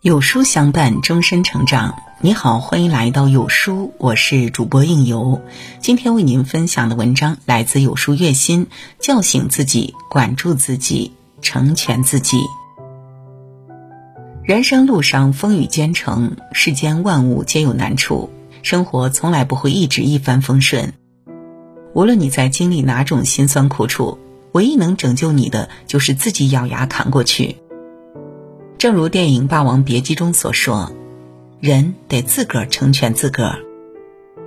有书相伴，终身成长。你好，欢迎来到有书，我是主播应由。今天为您分享的文章来自有书月心，叫醒自己，管住自己，成全自己。人生路上风雨兼程，世间万物皆有难处，生活从来不会一直一帆风顺。无论你在经历哪种辛酸苦楚，唯一能拯救你的，就是自己咬牙扛过去。正如电影《霸王别姬》中所说：“人得自个儿成全自个儿，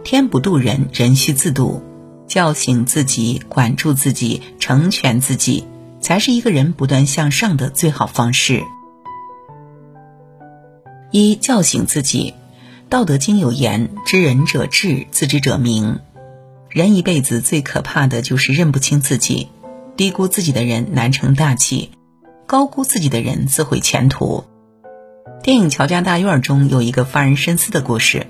天不渡人，人需自渡。叫醒自己，管住自己，成全自己，才是一个人不断向上的最好方式。”一叫醒自己，《道德经》有言：“知人者智，自知者明。”人一辈子最可怕的就是认不清自己，低估自己的人难成大器。高估自己的人自毁前途。电影《乔家大院》中有一个发人深思的故事：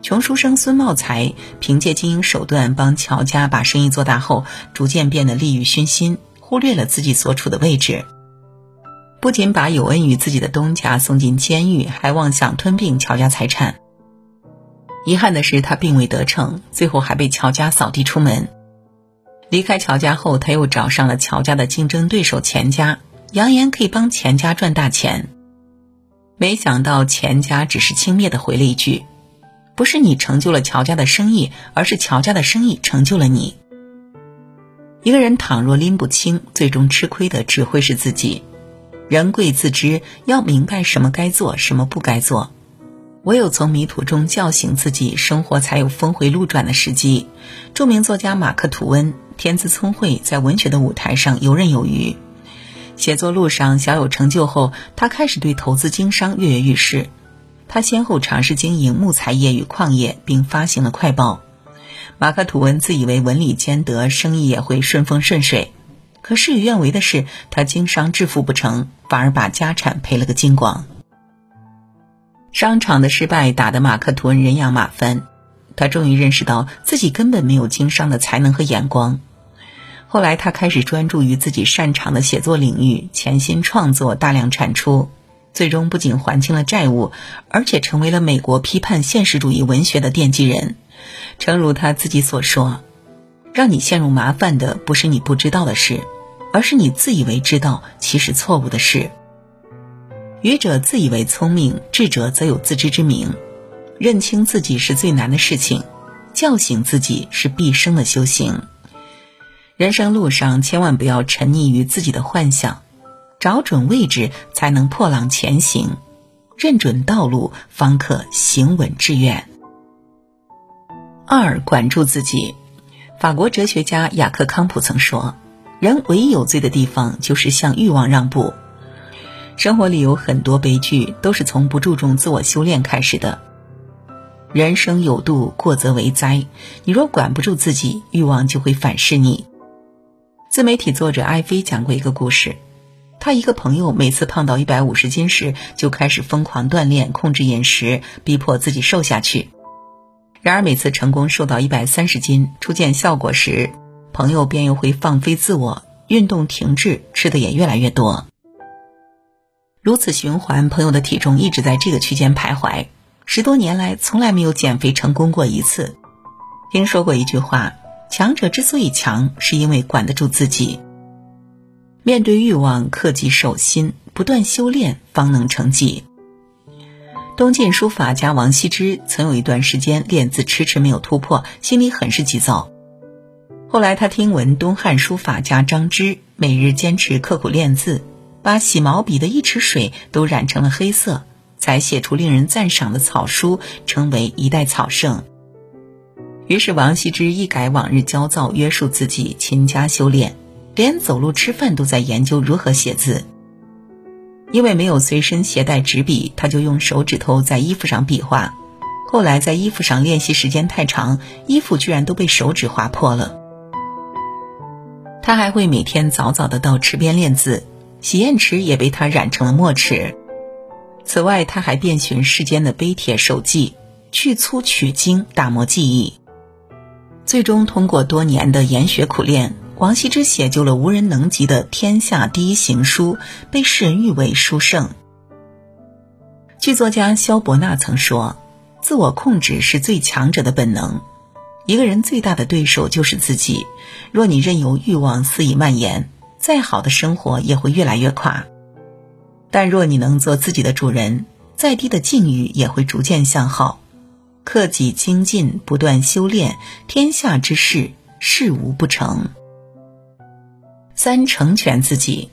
穷书生孙茂才凭借经营手段帮乔家把生意做大后，逐渐变得利欲熏心，忽略了自己所处的位置，不仅把有恩于自己的东家送进监狱，还妄想吞并乔家财产。遗憾的是，他并未得逞，最后还被乔家扫地出门。离开乔家后，他又找上了乔家的竞争对手钱家。扬言可以帮钱家赚大钱，没想到钱家只是轻蔑的回了一句：“不是你成就了乔家的生意，而是乔家的生意成就了你。”一个人倘若拎不清，最终吃亏的只会是自己。人贵自知，要明白什么该做，什么不该做。唯有从迷途中叫醒自己，生活才有峰回路转的时机。著名作家马克·吐温天资聪慧，在文学的舞台上游刃有余。写作路上小有成就后，他开始对投资经商跃跃欲试。他先后尝试经营木材业与矿业，并发行了快报。马克·吐温自以为文理兼得，生意也会顺风顺水。可事与愿违的是，他经商致富不成，反而把家产赔了个精光。商场的失败打得马克·吐温人仰马翻，他终于认识到自己根本没有经商的才能和眼光。后来，他开始专注于自己擅长的写作领域，潜心创作，大量产出，最终不仅还清了债务，而且成为了美国批判现实主义文学的奠基人。诚如他自己所说：“让你陷入麻烦的不是你不知道的事，而是你自以为知道其实错误的事。愚者自以为聪明，智者则有自知之明。认清自己是最难的事情，叫醒自己是毕生的修行。”人生路上，千万不要沉溺于自己的幻想，找准位置才能破浪前行，认准道路方可行稳致远。二，管住自己。法国哲学家雅克·康普曾说：“人唯一有罪的地方，就是向欲望让步。”生活里有很多悲剧，都是从不注重自我修炼开始的。人生有度，过则为灾。你若管不住自己，欲望就会反噬你。自媒体作者艾菲讲过一个故事，他一个朋友每次胖到一百五十斤时，就开始疯狂锻炼，控制饮食，逼迫自己瘦下去。然而每次成功瘦到一百三十斤，初见效果时，朋友便又会放飞自我，运动停滞，吃的也越来越多。如此循环，朋友的体重一直在这个区间徘徊，十多年来从来没有减肥成功过一次。听说过一句话。强者之所以强，是因为管得住自己。面对欲望，克己守心，不断修炼，方能成绩。东晋书法家王羲之曾有一段时间练字迟迟没有突破，心里很是急躁。后来他听闻东汉书法家张芝每日坚持刻苦练字，把洗毛笔的一池水都染成了黑色，才写出令人赞赏的草书，成为一代草圣。于是，王羲之一改往日焦躁，约束自己，勤加修炼，连走路吃饭都在研究如何写字。因为没有随身携带纸笔，他就用手指头在衣服上比划。后来，在衣服上练习时间太长，衣服居然都被手指划破了。他还会每天早早的到池边练字，洗砚池也被他染成了墨池。此外，他还遍寻世间的碑帖手记，去粗取精，打磨技艺。最终通过多年的研学苦练，王羲之写就了无人能及的天下第一行书，被世人誉为书圣。剧作家萧伯纳曾说：“自我控制是最强者的本能。一个人最大的对手就是自己。若你任由欲望肆意蔓延，再好的生活也会越来越垮。但若你能做自己的主人，再低的境遇也会逐渐向好。克己精进，不断修炼，天下之事，事无不成。三成全自己。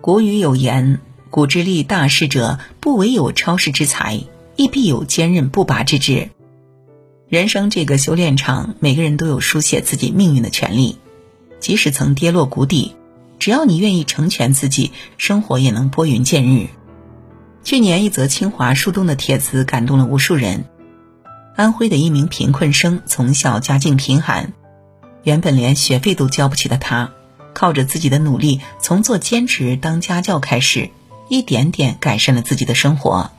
古语有言。”古之立大事者，不唯有超世之才，亦必有坚韧不拔之志。人生这个修炼场，每个人都有书写自己命运的权利。即使曾跌落谷底，只要你愿意成全自己，生活也能拨云见日。去年一则清华树洞的帖子感动了无数人。安徽的一名贫困生，从小家境贫寒，原本连学费都交不起的他，靠着自己的努力，从做兼职当家教开始。一点点改善了自己的生活，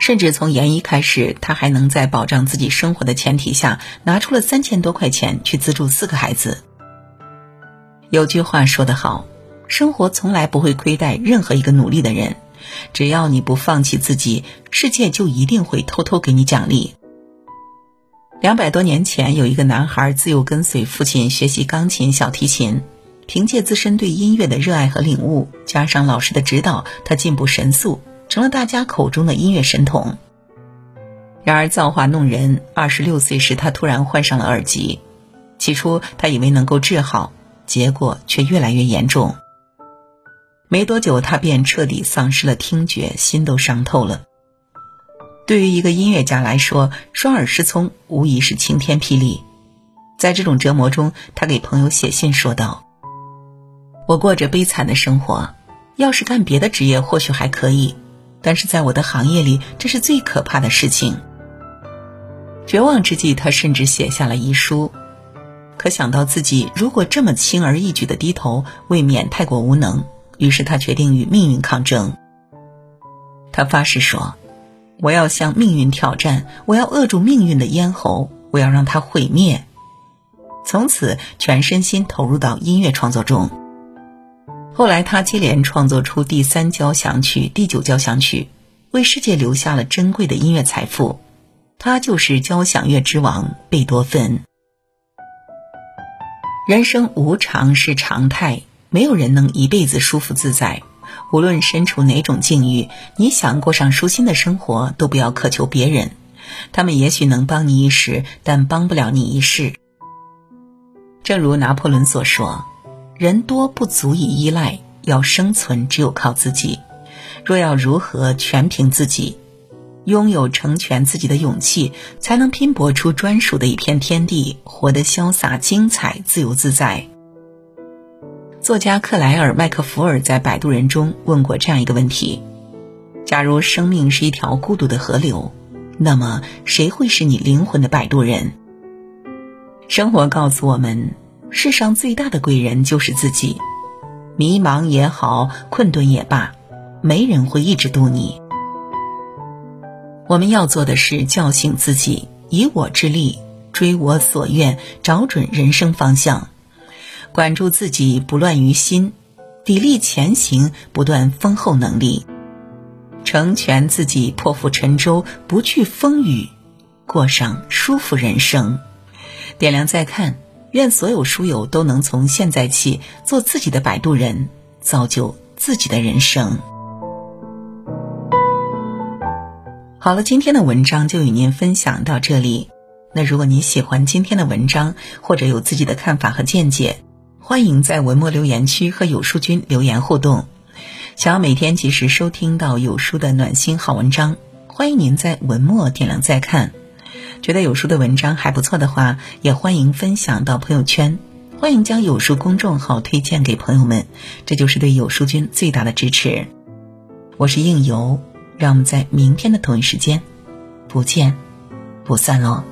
甚至从研一开始，他还能在保障自己生活的前提下，拿出了三千多块钱去资助四个孩子。有句话说得好，生活从来不会亏待任何一个努力的人，只要你不放弃自己，世界就一定会偷偷给你奖励。两百多年前，有一个男孩自幼跟随父亲学习钢琴、小提琴。凭借自身对音乐的热爱和领悟，加上老师的指导，他进步神速，成了大家口中的音乐神童。然而造化弄人，二十六岁时他突然患上了耳疾。起初他以为能够治好，结果却越来越严重。没多久，他便彻底丧失了听觉，心都伤透了。对于一个音乐家来说，双耳失聪无疑是晴天霹雳。在这种折磨中，他给朋友写信说道。我过着悲惨的生活，要是干别的职业或许还可以，但是在我的行业里，这是最可怕的事情。绝望之际，他甚至写下了遗书。可想到自己如果这么轻而易举的低头，未免太过无能，于是他决定与命运抗争。他发誓说：“我要向命运挑战，我要扼住命运的咽喉，我要让它毁灭。”从此，全身心投入到音乐创作中。后来，他接连创作出第三交响曲、第九交响曲，为世界留下了珍贵的音乐财富。他就是交响乐之王贝多芬。人生无常是常态，没有人能一辈子舒服自在。无论身处哪种境遇，你想过上舒心的生活，都不要苛求别人。他们也许能帮你一时，但帮不了你一世。正如拿破仑所说。人多不足以依赖，要生存只有靠自己。若要如何全凭自己，拥有成全自己的勇气，才能拼搏出专属的一片天地，活得潇洒精彩、自由自在。作家克莱尔·麦克福尔在《摆渡人》中问过这样一个问题：假如生命是一条孤独的河流，那么谁会是你灵魂的摆渡人？生活告诉我们。世上最大的贵人就是自己，迷茫也好，困顿也罢，没人会一直渡你。我们要做的是叫醒自己，以我之力追我所愿，找准人生方向，管住自己不乱于心，砥砺前行，不断丰厚能力，成全自己，破釜沉舟，不惧风雨，过上舒服人生。点亮再看。愿所有书友都能从现在起做自己的摆渡人，造就自己的人生。好了，今天的文章就与您分享到这里。那如果您喜欢今天的文章，或者有自己的看法和见解，欢迎在文末留言区和有书君留言互动。想要每天及时收听到有书的暖心好文章，欢迎您在文末点亮再看。觉得有书的文章还不错的话，也欢迎分享到朋友圈，欢迎将有书公众号推荐给朋友们，这就是对有书君最大的支持。我是应由，让我们在明天的同一时间不见不散喽